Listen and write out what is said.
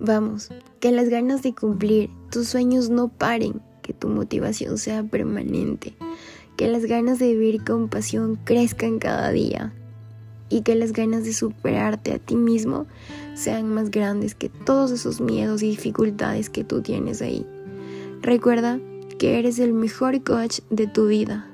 Vamos, que las ganas de cumplir tus sueños no paren, que tu motivación sea permanente, que las ganas de vivir con pasión crezcan cada día y que las ganas de superarte a ti mismo sean más grandes que todos esos miedos y dificultades que tú tienes ahí. Recuerda que eres el mejor coach de tu vida.